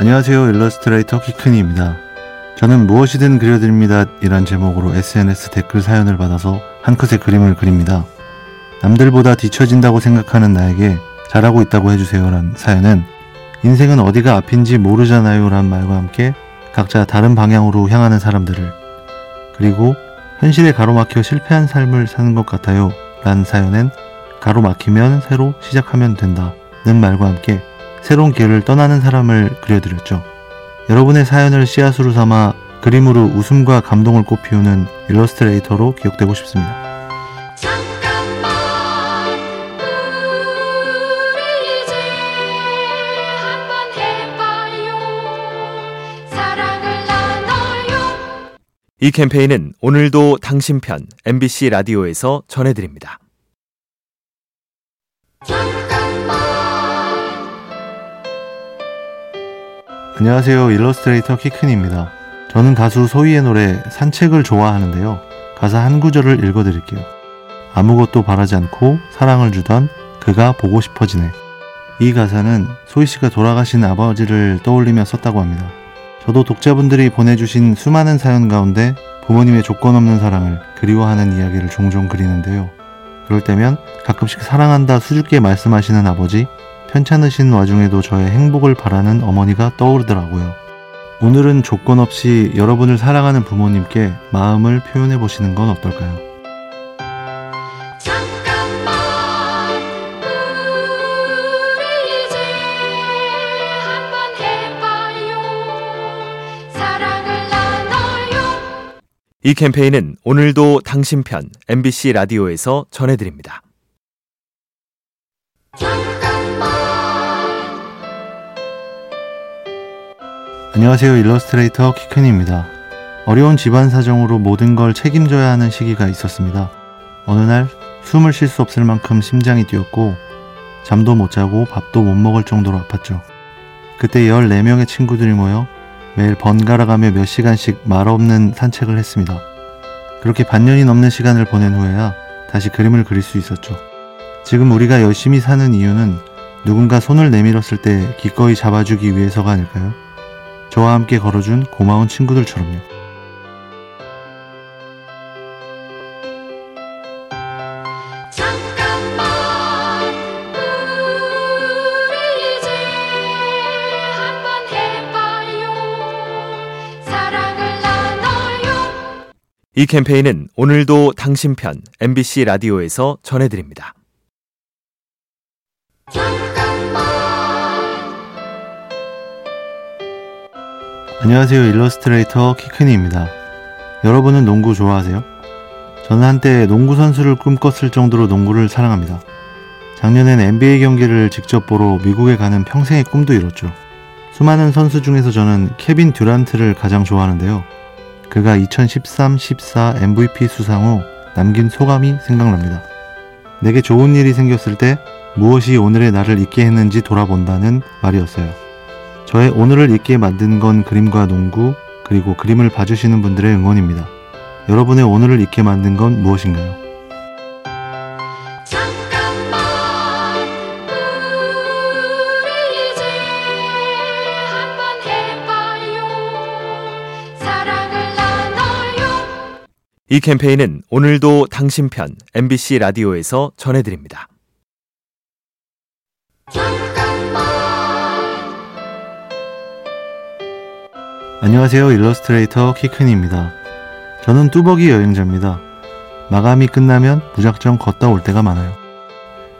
안녕하세요. 일러스트레이터 키크니입니다. 저는 무엇이든 그려드립니다. 이란 제목으로 SNS 댓글 사연을 받아서 한 컷의 그림을 그립니다. 남들보다 뒤처진다고 생각하는 나에게 잘하고 있다고 해주세요. 란 사연은 인생은 어디가 앞인지 모르잖아요. 란 말과 함께 각자 다른 방향으로 향하는 사람들을 그리고 현실에 가로막혀 실패한 삶을 사는 것 같아요. 란 사연엔 가로막히면 새로 시작하면 된다는 말과 함께 새로운 길을 떠나는 사람을 그려드렸죠. 여러분의 사연을 씨앗으로 삼아 그림으로 웃음과 감동을 꽃피우는 일러스트레이터로 기억되고 싶습니다. 이 캠페인은 오늘도 당신 편 MBC 라디오에서 전해드립니다. 안녕하세요. 일러스트레이터 키큰입니다. 저는 가수 소희의 노래 산책을 좋아하는데요. 가사 한 구절을 읽어드릴게요. 아무것도 바라지 않고 사랑을 주던 그가 보고 싶어지네. 이 가사는 소희 씨가 돌아가신 아버지를 떠올리며 썼다고 합니다. 저도 독자분들이 보내주신 수많은 사연 가운데 부모님의 조건 없는 사랑을 그리워하는 이야기를 종종 그리는데요. 그럴 때면 가끔씩 사랑한다 수줍게 말씀하시는 아버지, 편찮으신 와중에도 저의 행복을 바라는 어머니가 떠오르더라고요. 오늘은 조건 없이 여러분을 사랑하는 부모님께 마음을 표현해 보시는 건 어떨까요? 이 캠페인은 오늘도 당신 편 MBC 라디오에서 전해드립니다. 안녕하세요. 일러스트레이터 키큰입니다. 어려운 집안 사정으로 모든 걸 책임져야 하는 시기가 있었습니다. 어느 날 숨을 쉴 수 없을 만큼 심장이 뛰었고 잠도 못 자고 밥도 못 먹을 정도로 아팠죠. 그때 14명의 친구들이 모여 매일 번갈아 가며 몇 시간씩 말없는 산책을 했습니다. 그렇게 반년이 넘는 시간을 보낸 후에야 다시 그림을 그릴 수 있었죠. 지금 우리가 열심히 사는 이유는 누군가 손을 내밀었을 때 기꺼이 잡아주기 위해서가 아닐까요? 저와 함께 걸어준 고마운 친구들처럼요. 이 캠페인은 오늘도 당신 편 MBC 라디오에서 전해드립니다. 안녕하세요. 일러스트레이터 키크니입니다. 여러분은 농구 좋아하세요? 저는 한때 농구 선수를 꿈꿨을 정도로 농구를 사랑합니다. 작년엔 NBA 경기를 직접 보러 미국에 가는 평생의 꿈도 이뤘죠. 수많은 선수 중에서 저는 케빈 듀란트를 가장 좋아하는데요. 그가 2013-14 MVP 수상 후 남긴 소감이 생각납니다. 내게 좋은 일이 생겼을 때 무엇이 오늘의 나를 있게 했는지 돌아본다는 말이었어요. 저의 오늘을 있게 만든 건 그림과 농구, 그리고 그림을 봐주시는 분들의 응원입니다. 여러분의 오늘을 있게 만든 건 무엇인가요? 이 캠페인은 오늘도 당신 편 MBC 라디오에서 전해드립니다. 안녕하세요. 일러스트레이터 키큰입니다. 저는 뚜벅이 여행자입니다. 마감이 끝나면 무작정 걷다 올 때가 많아요.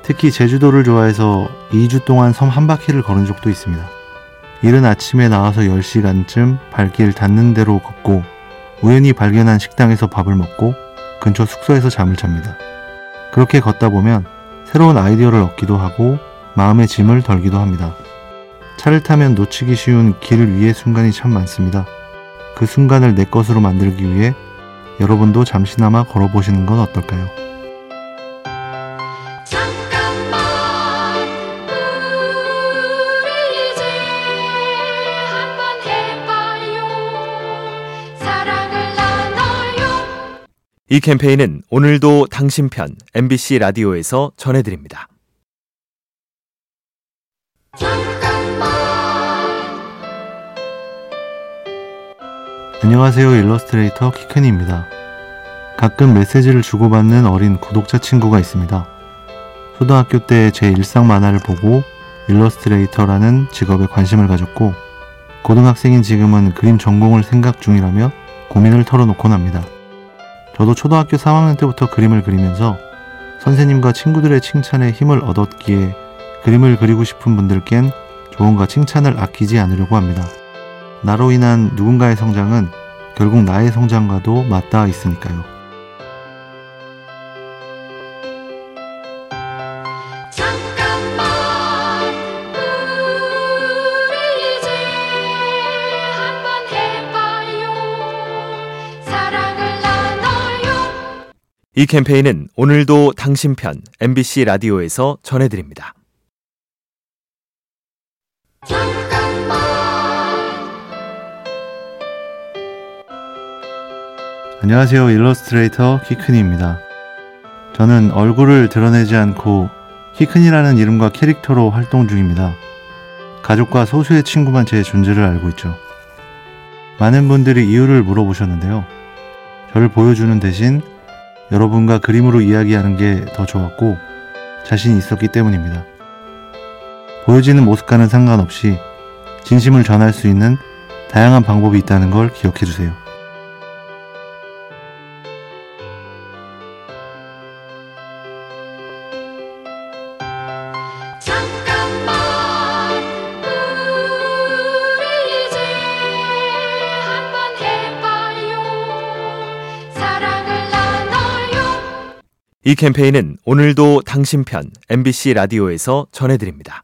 특히 제주도를 좋아해서 2주 동안 섬 한 바퀴를 걸은 적도 있습니다. 이른 아침에 나와서 10시간쯤 발길 닿는 대로 걷고 우연히 발견한 식당에서 밥을 먹고 근처 숙소에서 잠을 잡니다. 그렇게 걷다 보면 새로운 아이디어를 얻기도 하고 마음의 짐을 덜기도 합니다. 차를 타면 놓치기 쉬운 길 위의 순간이 참 많습니다. 그 순간을 내 것으로 만들기 위해 여러분도 잠시나마 걸어보시는 건 어떨까요? 이 캠페인은 오늘도 당신 편 MBC 라디오에서 전해드립니다. 안녕하세요. 일러스트레이터 키크니입니다. 가끔 메시지를 주고받는 어린 구독자 친구가 있습니다. 초등학교 때 제 일상 만화를 보고 일러스트레이터라는 직업에 관심을 가졌고 고등학생인 지금은 그림 전공을 생각 중이라며 고민을 털어놓곤 합니다. 저도 초등학교 3학년 때부터 그림을 그리면서 선생님과 친구들의 칭찬에 힘을 얻었기에 그림을 그리고 싶은 분들께는 조언과 칭찬을 아끼지 않으려고 합니다. 나로 인한 누군가의 성장은 결국 나의 성장과도 맞닿아 있으니까요. 잠깐만 우리 이제 한번 해봐요 사랑을 나눠요 이 캠페인은 오늘도 당신 편 MBC 라디오에서 전해드립니다. 안녕하세요. 일러스트레이터 키큰입니다. 저는 얼굴을 드러내지 않고 키큰이라는 이름과 캐릭터로 활동 중입니다. 가족과 소수의 친구만 제 존재를 알고 있죠. 많은 분들이 이유를 물어보셨는데요. 저를 보여주는 대신 여러분과 그림으로 이야기하는 게 더 좋았고 자신이 있었기 때문입니다. 보여지는 모습과는 상관없이 진심을 전할 수 있는 다양한 방법이 있다는 걸 기억해 주세요. 이 캠페인은 오늘도 당신 편 MBC 라디오에서 전해드립니다.